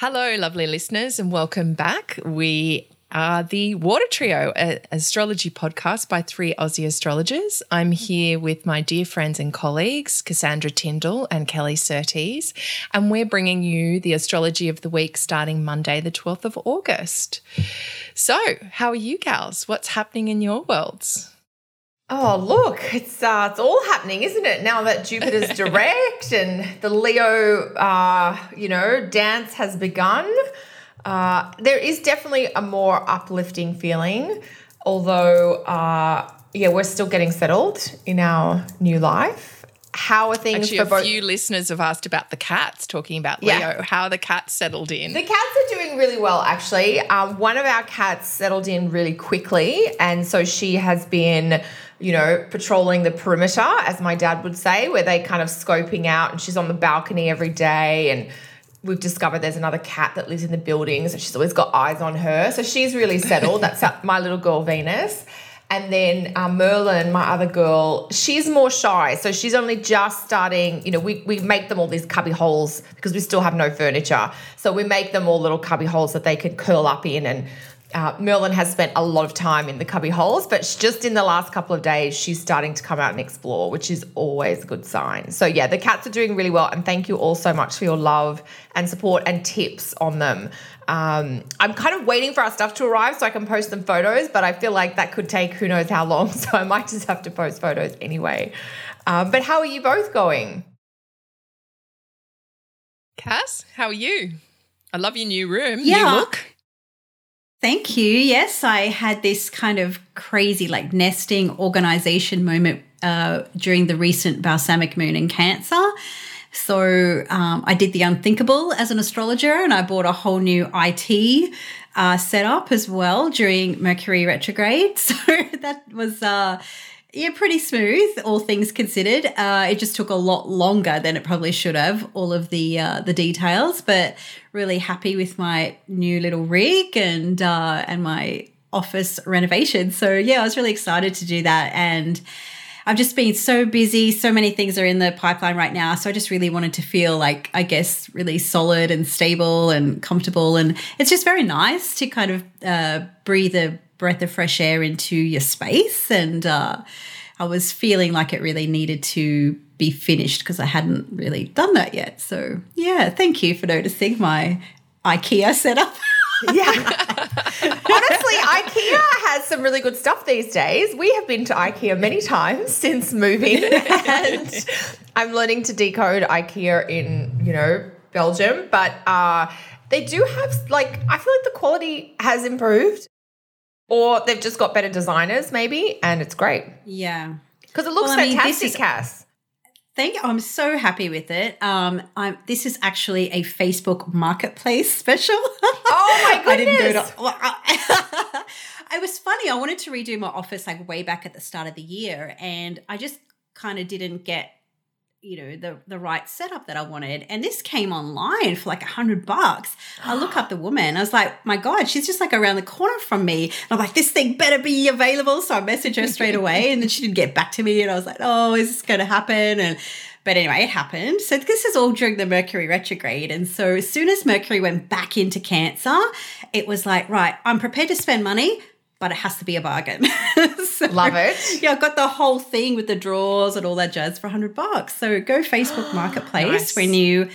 Hello, lovely listeners, and welcome back. We are the Water Trio, an astrology podcast by three Aussie astrologers. I'm here with my dear friends and colleagues, Cassandra Tyndall and Kelly Surtees, and we're bringing you the astrology of the week starting Monday, the 12th of August. So, how are you gals? What's happening in your worlds? Oh, look, it's uh, it's all happening, isn't it? Now that Jupiter's direct and the Leo, uh, you know, dance has begun. Uh, there is definitely a more uplifting feeling, although, uh, yeah, we're still getting settled in our new life. How are things Actually, for a few listeners have asked about the cats, talking about Leo. Yeah. How are the cats settled in? The cats are doing really well, actually. Um, one of our cats settled in really quickly, and so she has been, you know, patrolling the perimeter, as my dad would say, where they kind of scoping out, and she's on the balcony every day, and we've discovered there's another cat that lives in the building, so she's always got eyes on her. So she's really settled. That's my little girl Venus. And then uh, Merlin, my other girl, she's more shy. So she's only just starting, you know, we, we make them all these cubby holes because we still have no furniture. So we make them all little cubby holes that they can curl up in. And uh, Merlin has spent a lot of time in the cubby holes, but just in the last couple of days, she's starting to come out and explore, which is always a good sign. So yeah, the cats are doing really well. And thank you all so much for your love and support and tips on them. Um, I'm kind of waiting for our stuff to arrive so I can post them photos, but I feel like that could take who knows how long. So I might just have to post photos anyway. Um, but how are you both going? Cass, how are you? I love your new room. Yeah. New look. Thank you. Yes, I had this kind of crazy, like nesting organization moment uh, during the recent balsamic moon in Cancer. So um, I did the unthinkable as an astrologer, and I bought a whole new IT uh, setup as well during Mercury retrograde. So that was. Uh, yeah, pretty smooth, all things considered. Uh, it just took a lot longer than it probably should have, all of the uh, the details. But really happy with my new little rig and uh, and my office renovation. So yeah, I was really excited to do that, and I've just been so busy. So many things are in the pipeline right now. So I just really wanted to feel like I guess really solid and stable and comfortable, and it's just very nice to kind of uh, breathe a breath of fresh air into your space and uh, i was feeling like it really needed to be finished because i hadn't really done that yet so yeah thank you for noticing my ikea setup Yeah. Honestly, IKEA has some really good stuff these days. We have been to IKEA many times since moving, and I'm learning to decode IKEA in, you know, Belgium. But uh, they do have, like, I feel like the quality has improved, or they've just got better designers, maybe, and it's great yeah because it looks Well, I mean, fantastic, Cass. Thank you. I'm so happy with it. Um, I'm, this is actually a Facebook Marketplace special. Oh my god, I goodness. to. I- it was funny. I wanted to redo my office like way back at the start of the year, and I just kind of didn't get, you know, the the right setup that I wanted. And this came online for like a hundred bucks. I look up the woman. I was like, my God, she's just like around the corner from me. And I'm like, this thing better be available. So I messaged her straight away, and then she didn't get back to me. And I was like, oh, is this going to happen? And but anyway, it happened. So this is all during the Mercury retrograde. And so as soon as Mercury went back into Cancer, it was like, right, I'm prepared to spend money, but it has to be a bargain. So, Love it. Yeah, I've got the whole thing with the drawers and all that jazz for 100 bucks. So go Facebook Marketplace Nice. when you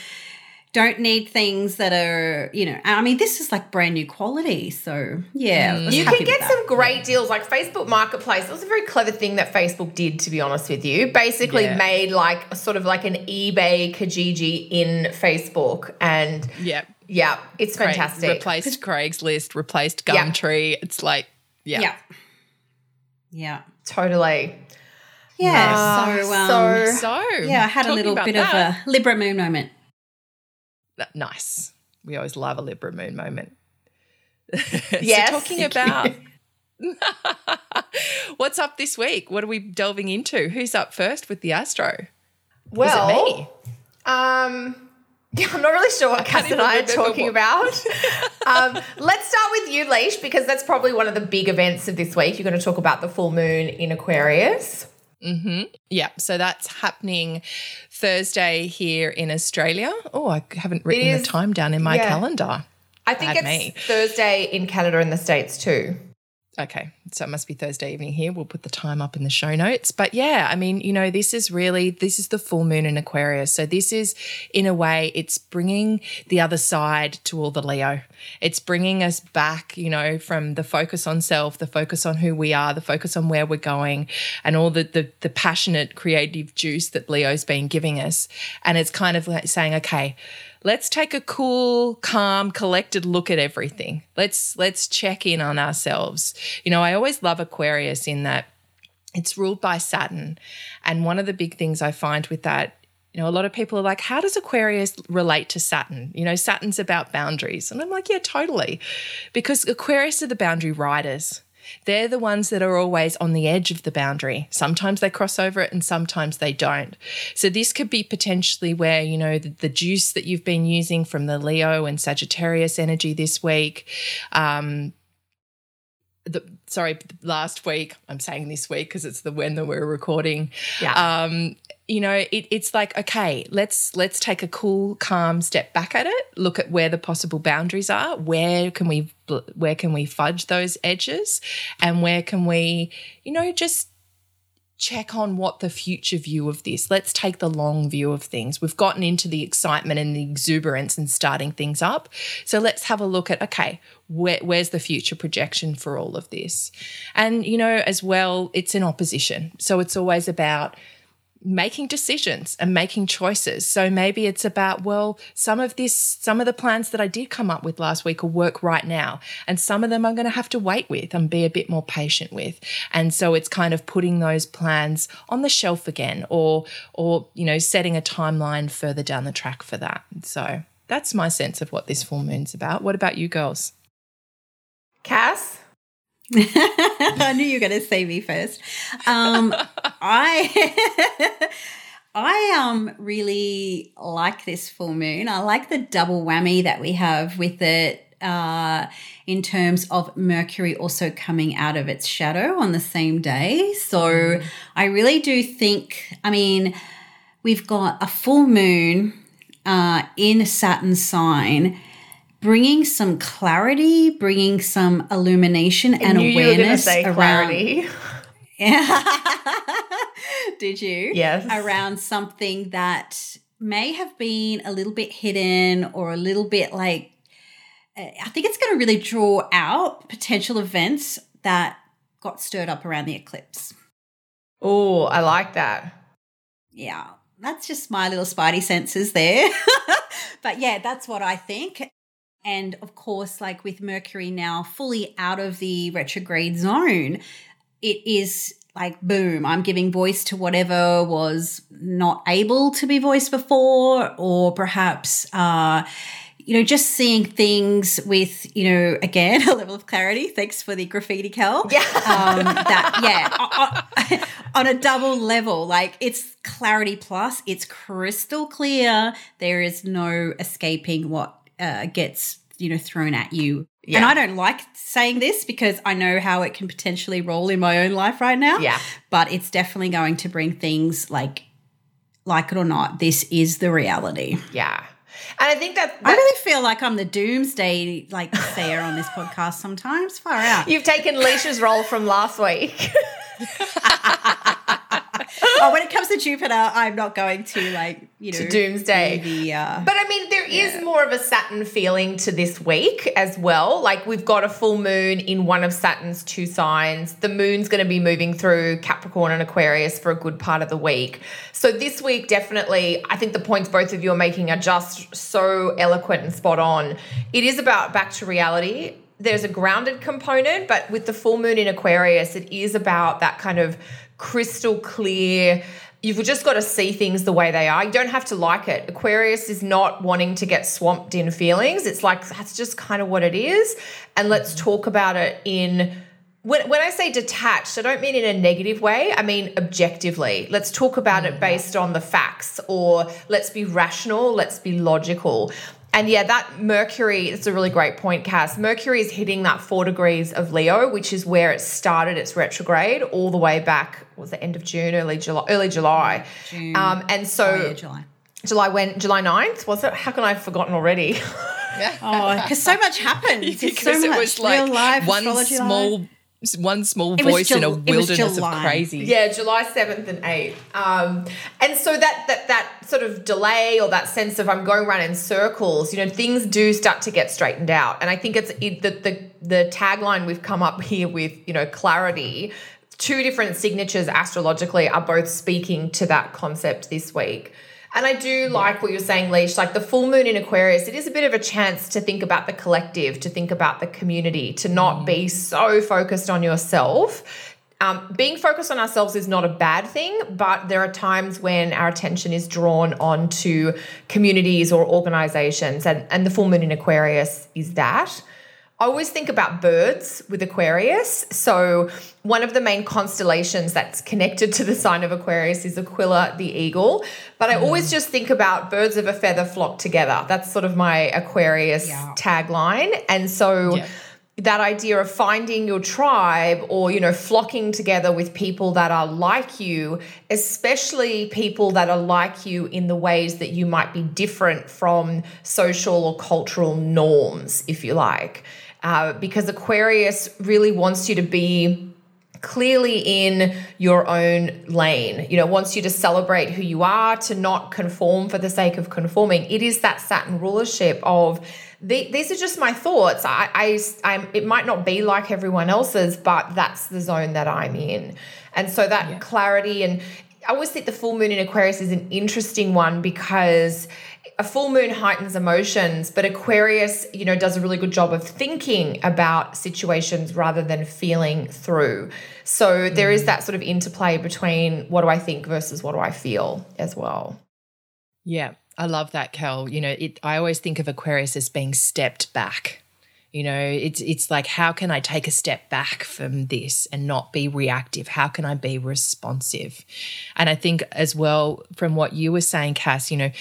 don't need things that are, you know, I mean, this is like brand new quality. So yeah, I mm. You can get some great deals like Facebook Marketplace. It was a very clever thing that Facebook did, to be honest with you. Basically, Yeah. made like a sort of like an eBay Kijiji in Facebook, and Yeah. yeah, it's Craig- fantastic. Replaced Craigslist, replaced Yeah. Gumtree. It's like, yeah. Yeah. Yeah. totally. Yeah. Ah, so, um, so- So, yeah, I had a little bit that, of a Libra moon moment. that- nice. We always love a Libra moon moment. Yes. so talking about what's up this week? What are we delving into? Who's up first with the Astro? Well, Was it me? Um, yeah, I'm not really sure what Cass and I are talking about. um, let's start with you, Leash, because that's probably one of the big events of this week. You're going to talk about the full moon in Aquarius. Mm-hmm. Yeah, so that's happening Thursday here in Australia. Oh, I haven't written is- the time down in my yeah. calendar. I think Bad it's me. Thursday in Canada and the States too. Okay, so it must be Thursday evening here. We'll put the time up in the show notes. But yeah, I mean, you know, this is really this is the full moon in Aquarius. So this is in a way it's bringing the other side to all the Leo. It's bringing us back, you know, from the focus on self, the focus on who we are, the focus on where we're going and all the the, the passionate creative juice that Leo's been giving us. And it's kind of like saying, okay, let's take a cool calm collected look at everything. Let's let's check in on ourselves. You know i always love aquarius in that it's ruled by saturn. And one of the big things i find with that you know a lot of people are like how does aquarius relate to saturn? You know saturn's about boundaries. And i'm like yeah totally. Because aquarius are the boundary riders they're the ones that are always on the edge of the boundary. Sometimes they cross over it and sometimes they don't. So, this could be potentially where, you know, the, the juice that you've been using from the Leo and Sagittarius energy this week, um, the, sorry, last week, I'm saying this week because it's the when that we're recording. Yeah. Um, you know, it, it's like, okay, let's let's take a cool, calm step back at it. Look at where the possible boundaries are. Where can we where can we fudge those edges, and where can we, you know, just check on what the future view of this. Let's take the long view of things. We've gotten into the excitement and the exuberance and starting things up. So let's have a look at okay, where, where's the future projection for all of this? And you know, as well, it's an opposition. So it's always about making decisions and making choices. So maybe it's about, well, some of this, some of the plans that I did come up with last week will work right now. And some of them I'm going to have to wait with and be a bit more patient with. And so it's kind of putting those plans on the shelf again or, or, you know, setting a timeline further down the track for that. So that's my sense of what this full moon's about. What about you girls? Cass? I knew you were going to say me first. Um, I I um really like this full moon. I like the double whammy that we have with it uh, in terms of Mercury also coming out of its shadow on the same day. So I really do think. I mean, we've got a full moon uh, in Saturn sign bringing some clarity, bringing some illumination and knew you were gonna awareness around. clarity. Did you? Yes. Around something that may have been a little bit hidden or a little bit like, I think it's going to really draw out potential events that got stirred up around the eclipse. Oh, I like that. Yeah, that's just my little spidey senses there. but yeah, that's what I think. And of course, like with Mercury now fully out of the retrograde zone, it is like boom, I'm giving voice to whatever was not able to be voiced before, or perhaps uh you know, just seeing things with, you know, again, a level of clarity. Thanks for the graffiti, Cal. Yeah. Um, that, yeah, on, on a double level, like it's clarity plus, it's crystal clear. There is no escaping what uh, gets, you know, thrown at you. Yeah. And I don't like saying this because I know how it can potentially roll in my own life right now. Yeah. But it's definitely going to bring things like, like it or not, this is the reality. Yeah. And I think that, I really feel like I'm the doomsday like sayer on this podcast sometimes. Far out. you've taken Leisha's role from last week. oh, when it comes to Jupiter, I'm not going to like you know To doomsday. The, uh, But I mean, there is more of a Saturn feeling to this week as well. Like we've got a full moon in one of Saturn's two signs. The moon's going to be moving through Capricorn and Aquarius for a good part of the week. So this week, definitely, I think the points both of you are making are just so eloquent and spot on. It is about back to reality. There's a grounded component, but with the full moon in Aquarius, it is about that kind of crystal clear you've just got to see things the way they are. You don't have to like it. Aquarius is not wanting to get swamped in feelings. It's like that's just kind of what it is. And let's mm-hmm. talk about it in when, when I say detached, I don't mean in a negative way. I mean objectively. Let's talk about it mm-hmm. based on the facts, or let's be rational, let's be logical. And yeah, that Mercury, it's a really great point, Cass. Mercury is hitting that four degrees of Leo, which is where it started its retrograde all the way back, was the end of June, early July, early July. June. Um, and so Oh, yeah, July. July when July 9th, was it? How can I have forgotten already? Oh, because so much happened. Because so it much was like real life one small life. One small was voice in a Jul- wilderness of crazy. Yeah, July 7th and 8th. Um, and so that, that that sort of delay or that sense of I'm going around in circles, you know, things do start to get straightened out. And I think it's it, the, the the tagline we've come up here with, you know, clarity. Two different signatures astrologically are both speaking to that concept this week. And I do like what you're saying, Leash. Like the full moon in Aquarius, it is a bit of a chance to think about the collective, to think about the community, to not be so focused on yourself. Um, being focused on ourselves is not a bad thing, but there are times when our attention is drawn onto communities or organizations, and, and the full moon in Aquarius is that. I always think about birds with Aquarius. So, one of the main constellations that's connected to the sign of Aquarius is Aquila the eagle. But I always just think about birds of a feather flock together. That's sort of my Aquarius Yeah. tagline. And so, Yeah. that idea of finding your tribe or you know flocking together with people that are like you especially people that are like you in the ways that you might be different from social or cultural norms if you like uh, because aquarius really wants you to be clearly in your own lane. You know, wants you to celebrate who you are, to not conform for the sake of conforming. It is that Saturn rulership of the, these are just my thoughts. I, I, I'm, it might not be like everyone else's, but that's the zone that I'm in. And so that clarity and I always think the full moon in Aquarius is an interesting one because a full moon heightens emotions, but Aquarius, you know, does a really good job of thinking about situations rather than feeling through. So there is mm. that sort of interplay between what do I think versus what do I feel as well. Yeah, I love that, Kel. You know, it. I always think of Aquarius as being stepped back. You know, it's it's like how can I take a step back from this and not be reactive? How can I be responsive? And I think as well from what you were saying, Cass, you know,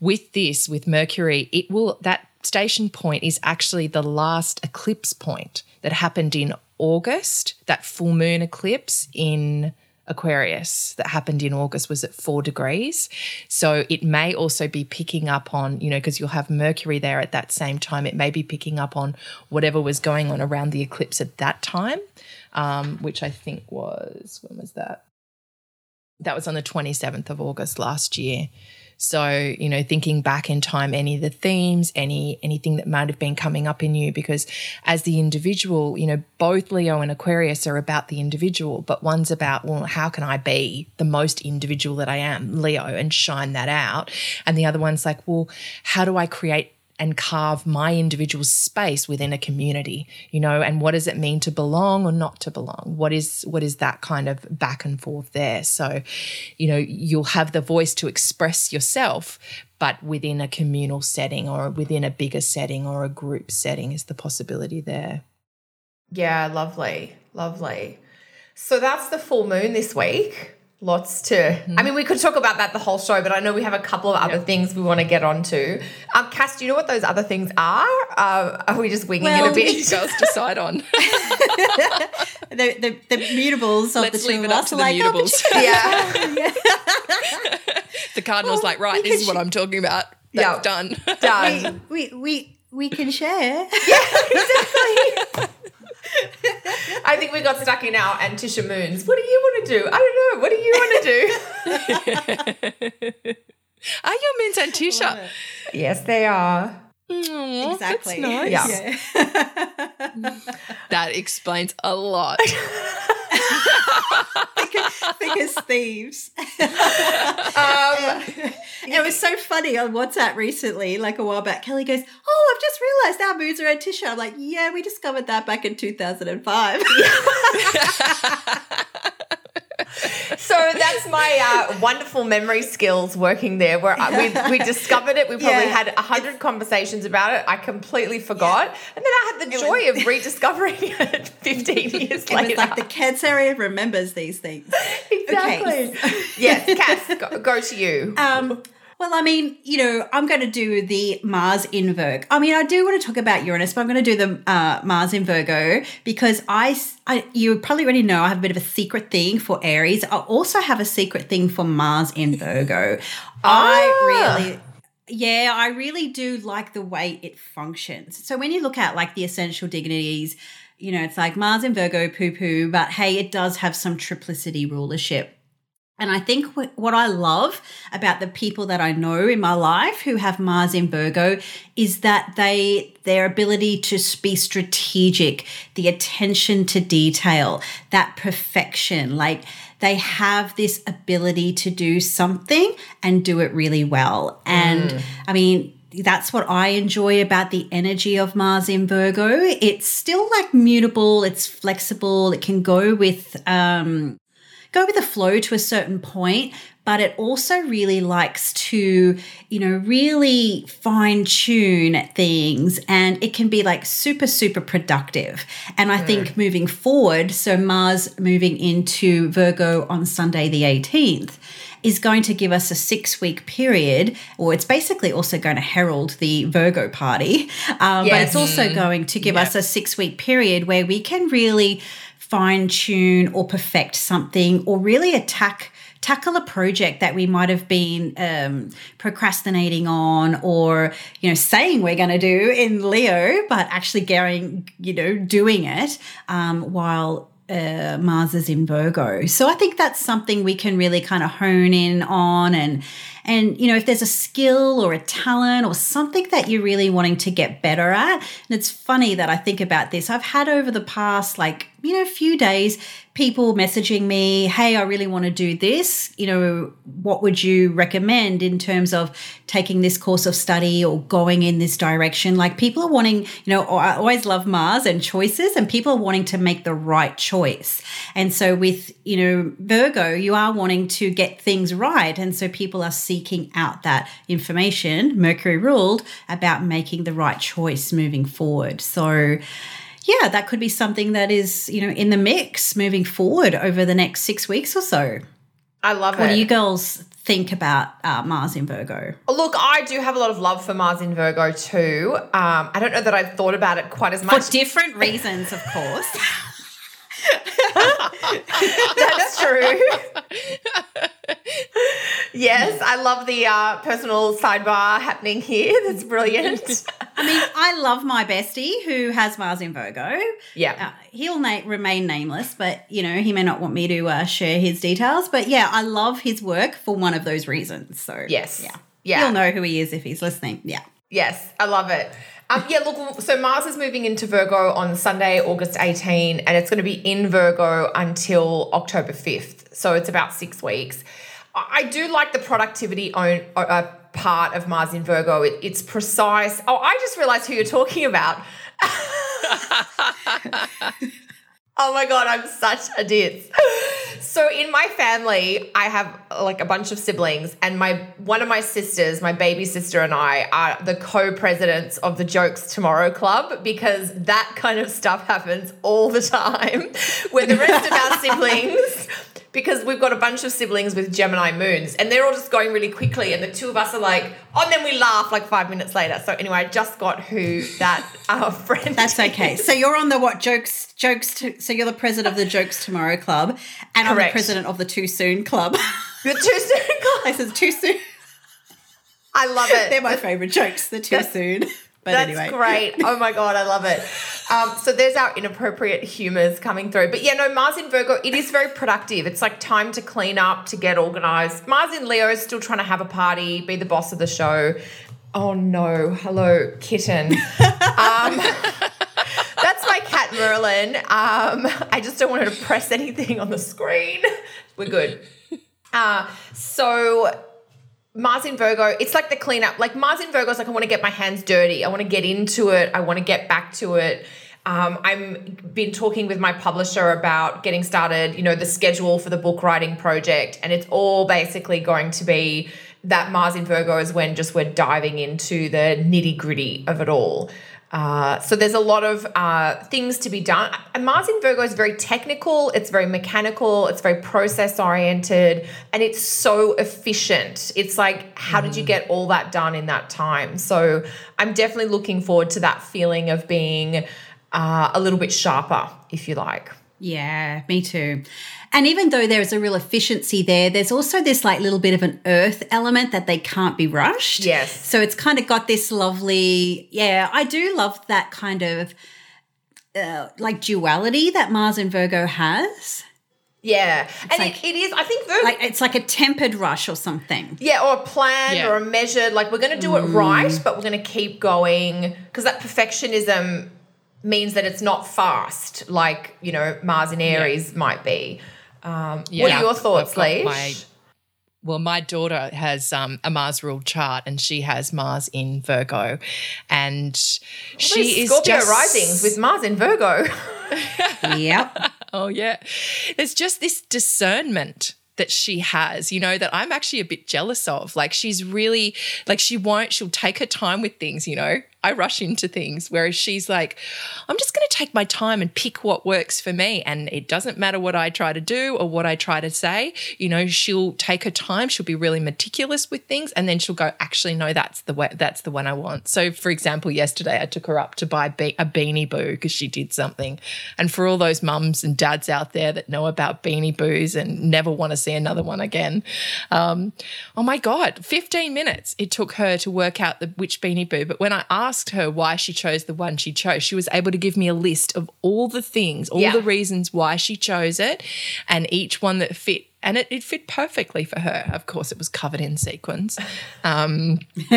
with this with Mercury, it will that station point is actually the last eclipse point that happened in August, that full moon eclipse in Aquarius that happened in August was at four degrees. So it may also be picking up on, you know, because you'll have Mercury there at that same time. It may be picking up on whatever was going on around the eclipse at that time, um, which I think was, when was that? That was on the 27th of August last year. So, you know, thinking back in time, any of the themes, any anything that might have been coming up in you, because as the individual, you know, both Leo and Aquarius are about the individual, but one's about, well, how can I be the most individual that I am, Leo, and shine that out? And the other one's like, well, how do I create and carve my individual space within a community you know and what does it mean to belong or not to belong what is what is that kind of back and forth there so you know you'll have the voice to express yourself but within a communal setting or within a bigger setting or a group setting is the possibility there Yeah, lovely. Lovely. So that's the full moon this week. Lots to, I mean, we could talk about that the whole show, but I know we have a couple of other things we want to get onto. Um, Cass, do you know what those other things are? Um, are we just winging Well, it a bit? you bit? girls decide on The, the, the mutables of Let's the two leave of it up us to are the like, oh, but mutables. yeah. the cardinal's like right this could is what i'm talking about Yeah. that's done Done. we, we, we, we can share. I think we got stuck in our Antiscia Moons. What do you want to do? I don't know. What do you want to do? are your moons antiscia yes, they are. Aw, Exactly. that's nice. Yeah. that explains a lot Thick as thieves. It was so funny on WhatsApp recently, like a while back. Kelly goes, Oh, I've just realized our moods are at I'm like, Yeah, we discovered that back in 2005. so that's my uh, wonderful memory skills working there. Where I, we, we discovered it, we probably Yeah. had a hundred conversations about it. I completely forgot, and then I had the joy of rediscovering it 15 years It later. was like the Cancer area remembers these things. exactly. Okay. yes, Cass, go, go to you. Um, Well, I mean, you know, I'm going to do the Mars in Virgo. I mean, I do want to talk about Uranus, but I'm going to do the uh, Mars in Virgo because I, I, you probably already know I have a bit of a secret thing for Aries. I also have a secret thing for Mars in Virgo. Ah. I really. Yeah, I really do like the way it functions. So when you look at like the essential dignities, you know, it's like Mars in Virgo, poo poo, but hey, it does have some triplicity rulership. And I think what I love about the people that I know in my life who have Mars in Virgo is that they their ability to be strategic, the attention to detail, that perfection, like they have this ability to do something and do it really well. And I mean, that's what I enjoy about the energy of Mars in Virgo. It's still like mutable, it's flexible, it can go with um go with the flow to a certain point, but it also really likes to, you know, really fine tune things and it can be like super, super productive. And I think moving forward, so Mars moving into Virgo on Sunday, the 18th. Is going to give us a six week period, or it's basically also going to herald the Virgo party. Um, But it's also going to give us a six week period where we can really fine tune or perfect something or really attack tackle a project that we might have been um, procrastinating on or you know saying we're going to do in leo but actually going you know doing it um, while uh, Mars is in Virgo. So I think that's something we can really kind of hone in on and and you know if there's a skill or a talent or something that you're really wanting to get better at. And it's funny that I think about this. I've had over the past like you know few days people messaging me, "Hey, I really want to do this. You know, what would you recommend in terms of taking this course of study or going in this direction?" Like people are wanting, you know, I always love Mars and choices and people are wanting to make the right choice. And so with, you know, Virgo, you are wanting to get things right and so people are seeking out that information, Mercury ruled, about making the right choice moving forward. So yeah, that could be something that is, you know, in the mix moving forward over the next six weeks or so. I love What it. What do you girls think about uh, Mars in Virgo? Look, I do have a lot of love for Mars in Virgo too. Um, I don't know that I've thought about it quite as much. For different reasons, of course. That's true. yes, I love the uh, personal sidebar happening here. That's brilliant. I mean, I love my bestie who has Mars in Virgo. Yeah. Uh, he'll na- remain nameless, but you know he may not want me to uh, share his details. But yeah, I love his work for one of those reasons. So Yes. yeah, Yeah. He'll know who he is if he's listening. Yeah. Yes, I love it. Um, yeah, look, so Mars is moving into Virgo on Sunday, August 18, and it's going to be in Virgo until October 5th. So it's about six weeks. I do like the productivity own, uh, part of Mars in Virgo. It, it's precise. Oh, I just realized who you're talking about. Oh my god, I'm such a ditz. So in my family, I have like a bunch of siblings, and my one of my sisters, my baby sister, and I are the co-presidents of the Jokes Tomorrow Club because that kind of stuff happens all the time. Where the rest of our siblings, because we've got a bunch of siblings with Gemini moons, and they're all just going really quickly, and the two of us are like, oh, and then we laugh like five minutes later. So anyway, I just got who that our friend. That's okay. is. So you're on the what jokes jokes to, so you're the president of the Jokes Tomorrow Club and I'm the president of the Too Soon Club. The Too soon Club. I said too soon. I love it. They're my favorite jokes, the too soon. But That's anyway. great. Oh my god, I love it. Um, so there's our inappropriate humors coming through. But yeah, no, Mars in Virgo, it is very productive. It's like time to clean up, to get organized. Mars in Leo is still trying to have a party, be the boss of the show. Oh no, hello, kitten. um, that's my cat Merlin. Um, I just don't want her to press anything on the screen. We're good. Uh, so Mars in Virgo, it's like the cleanup. Like Mars in Virgo is like I want to get my hands dirty. I want to get into it. I want to get back to it. Um, I'm been talking with my publisher about getting started. You know, the schedule for the book writing project, and it's all basically going to be that Mars in Virgo is when just we're diving into the nitty gritty of it all. Uh, so there's a lot of uh, things to be done. And Mars in Virgo is very technical, it's very mechanical, it's very process oriented, and it's so efficient. It's like, how did you get all that done in that time? So I'm definitely looking forward to that feeling of being uh, a little bit sharper, if you like. Yeah, me too. And even though there's a real efficiency there, there's also this like little bit of an earth element that they can't be rushed. Yes. So it's kind of got this lovely, yeah, I do love that kind of uh, like duality that Mars and Virgo has. Yeah. and like- it, it is, I think Virgo. Like it's like a tempered rush or something. Yeah, or a plan Yeah. or a measured. Like we're going to do it right, but we're going to keep going because that perfectionism means that it's not fast, like you know Mars in Aries might be. Um, What are your thoughts, I've Leash? my- Well, my daughter has um, a Mars ruled chart, and she has Mars in Virgo, and she Those is Scorpio just, risings with Mars in Virgo. yep. Oh yeah, there's just this discernment that she has, you know, that I'm actually a bit jealous of. Like she's really like she won't. She'll take her time with things, you know. I rush into things, whereas she's like, I'm just going to take my time and pick what works for me. And it doesn't matter what I try to do or what I try to say. You know, she'll take her time. She'll be really meticulous with things, and then she'll go, actually, no, that's the way. That's the one I want. So, for example, yesterday I took her up to buy be- a Beanie Boo because she did something. And for all those mums and dads out there that know about Beanie Boos and never want to see another one again, um, oh my god, 15 minutes it took her to work out the which Beanie Boo. But when I asked her why she chose the one she chose, she was able to give me a list of all the things, all Yeah. the reasons why she chose it, and each one that fit. And it, it fit perfectly for her. Of course, it was covered in sequins. Um,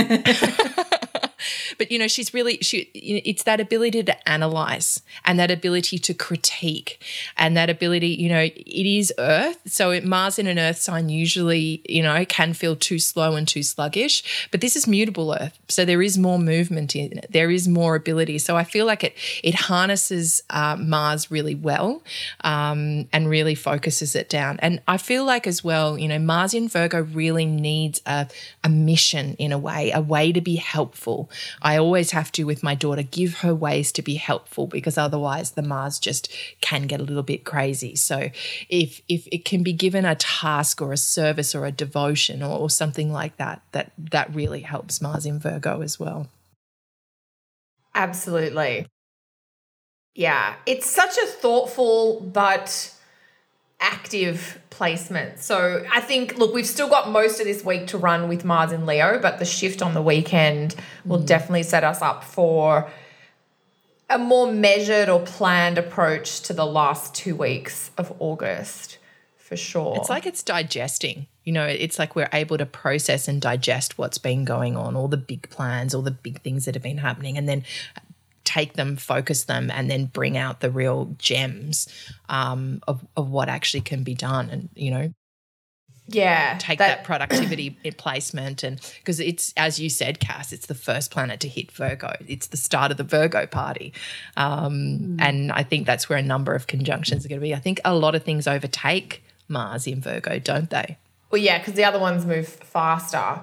but you know she's really she it's that ability to analyze and that ability to critique and that ability you know it is earth. So it, mars in an earth sign usually you know can feel too slow and too sluggish but this is mutable earth. So there is more movement in it. There is more ability. So i feel like it it harnesses uh, mars really well um, and really focuses it down. And i feel like as well you know mars in virgo really needs a, a mission in a way a way to be helpful I always have to, with my daughter, give her ways to be helpful because otherwise the Mars just can get a little bit crazy. So if if it can be given a task or a service or a devotion or, or something like that, that that really helps Mars in Virgo as well. Absolutely. Yeah, it's such a thoughtful but active placement. So I think, look, we've still got most of this week to run with Mars and Leo, but the shift on the weekend will mm. definitely set us up for a more measured or planned approach to the last two weeks of August, for sure. It's like it's digesting. You know, it's like we're able to process and digest what's been going on, all the big plans, all the big things that have been happening, and then take them, focus them, and then bring out the real gems um, of, of what actually can be done. And, you know, yeah, take that, productivity placement. And because it's, as you said, Cass, it's the first planet to hit Virgo. It's the start of the Virgo party. Um, And I think that's where a number of conjunctions are going to be. I think a lot of things overtake Mars in Virgo, don't they? Well, yeah, because the other ones move faster.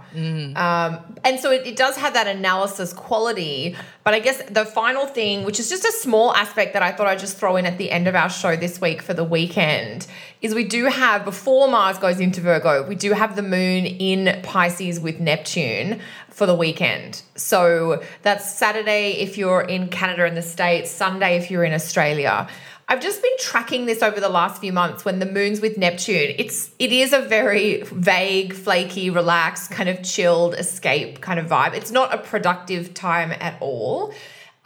Um, and so it, it does have that analysis quality. But I guess the final thing, which is just a small aspect that I thought I'd just throw in at the end of our show this week for the weekend, is we do have, before Mars goes into Virgo, we do have the moon in Pisces with Neptune for the weekend. So that's Saturday if you're in Canada and the States, Sunday if you're in Australia. I've just been tracking this over the last few months when the moon's with Neptune. It's it is a very vague, flaky, relaxed, kind of chilled escape kind of vibe. It's not a productive time at all.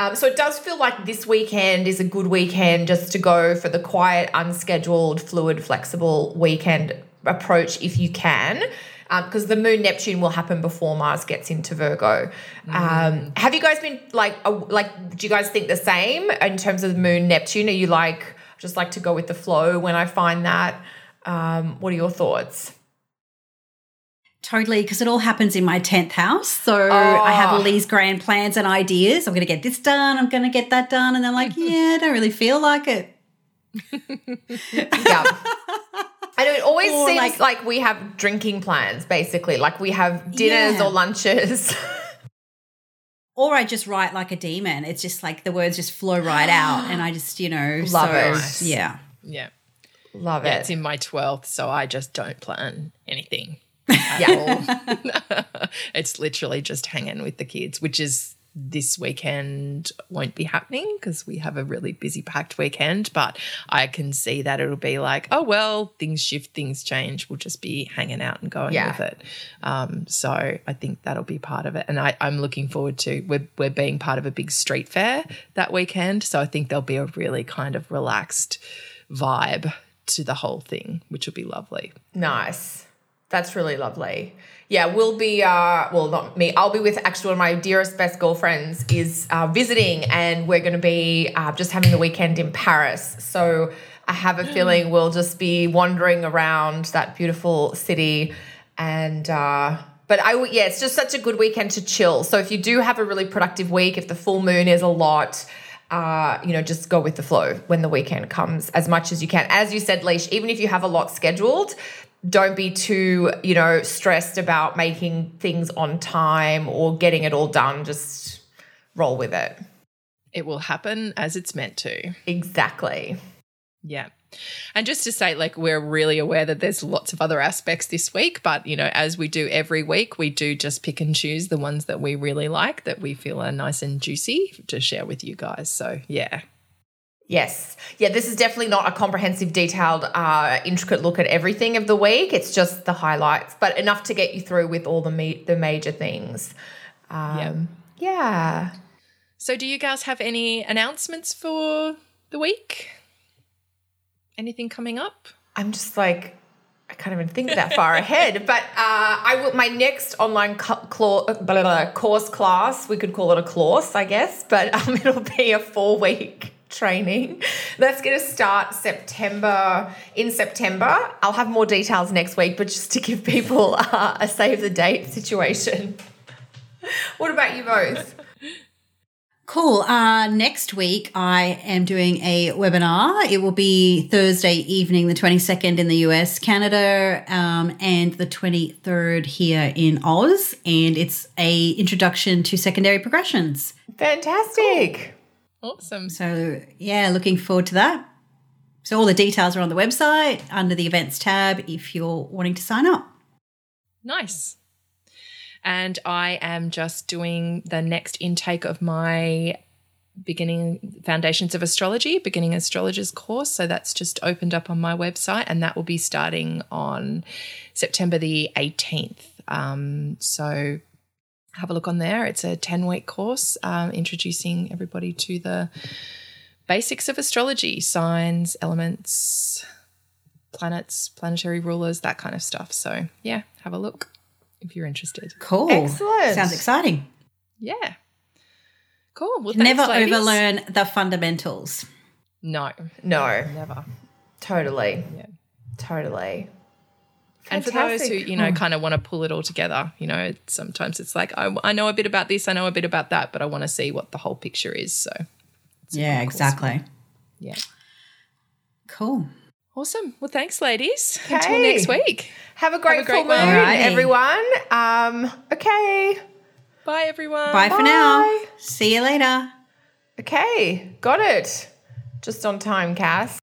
Um, so it does feel like this weekend is a good weekend just to go for the quiet, unscheduled, fluid, flexible weekend approach if you can. Because um, the moon Neptune will happen before Mars gets into Virgo. Um, have you guys been like, like, do you guys think the same in terms of the moon Neptune? Are you like, just like to go with the flow when I find that? Um, what are your thoughts? Totally, because it all happens in my 10th house. So I have all Oh. these grand plans and ideas. I'm going to get this done. I'm going to get that done. And then, like, yeah, I don't really feel like it. Yeah. I know it always Or, seems like- like, we have drinking plans, basically. Like we have dinners Yeah. or lunches. or I just write like a demon. It's just like the words just flow right out, and I just you know Love so, it. Nice. Yeah. Yeah. Love Yeah, it. it's in my 12th, so I just don't plan anything. yeah. it's literally just hanging with the kids, which is this weekend won't be happening because we have a really busy packed weekend. But I can see that it'll be like, oh, well, things shift, things change. We'll just be hanging out and going Yeah. with it. Um, so I think that'll be part of it. And I, I'm looking forward to, we're, we're being part of a big street fair that weekend. So I think there'll be a really kind of relaxed vibe to the whole thing, which will be lovely. Nice. That's really lovely. Yeah, we'll be, uh, well, not me, I'll be with actually one of my dearest, best girlfriends is uh, visiting, and we're going to be uh, just having the weekend in Paris. So I have a feeling we'll just be wandering around that beautiful city. And, uh, but I, yeah, it's just such a good weekend to chill. So if you do have a really productive week, if the full moon is a lot, uh, you know, just go with the flow when the weekend comes as much as you can. As you said, Leash, even if you have a lot scheduled, don't be too, you know, stressed about making things on time or getting it all done. Just roll with it. It will happen as it's meant to. Exactly. Yeah. And just to say, like, we're really aware that there's lots of other aspects this week, but, you know, as we do every week, we do just pick and choose the ones that we really like, that we feel are nice and juicy to share with you guys. So, yeah. Yes. Yeah, this is definitely not a comprehensive, detailed, uh, intricate look at everything of the week. It's just the highlights, but enough to get you through with all the me- the major things. Um, yeah. So, do you guys have any announcements for the week? Anything coming up? I'm just like, I can't even think that far ahead. But uh, I will. My next online co- cla- blah, blah, blah, course class, we could call it a course, I guess, but um, it'll be a four week training. That's going to start September. In September, I'll have more details next week, but just to give people uh, a save the date situation. What about you both? Cool. Uh, next week, I am doing a webinar. It will be Thursday evening, the 22nd in the US, Canada, um, and the 23rd here in Oz. And it's a introduction to secondary progressions. Fantastic. Awesome. So, yeah, looking forward to that. So, all the details are on the website under the events tab if you're wanting to sign up. Nice. And I am just doing the next intake of my beginning foundations of astrology, beginning astrologers course. So that's just opened up on my website, and that will be starting on September the 18th. Um, so have a look on there. It's a 10 week course um, introducing everybody to the basics of astrology, signs, elements, planets, planetary rulers, that kind of stuff. So, yeah, have a look if you're interested. Cool. Excellent. Sounds exciting. Yeah. Cool. Well, Never ladies. overlearn the fundamentals. No, No, never. totally. Yeah. Totally. And for those who, you know, kind of want to pull it all together, you know, sometimes it's like, I, I know a bit about this, I know a bit about that, but I want to see what the whole picture is. So, Yeah, exactly. yeah. Cool. Awesome. Well, thanks, ladies. Until next week. Have a great, great full one. moon, Alrighty. everyone. Um, okay. Bye, everyone. Bye for now. See you later. Okay. Got it. Just on time, Cass.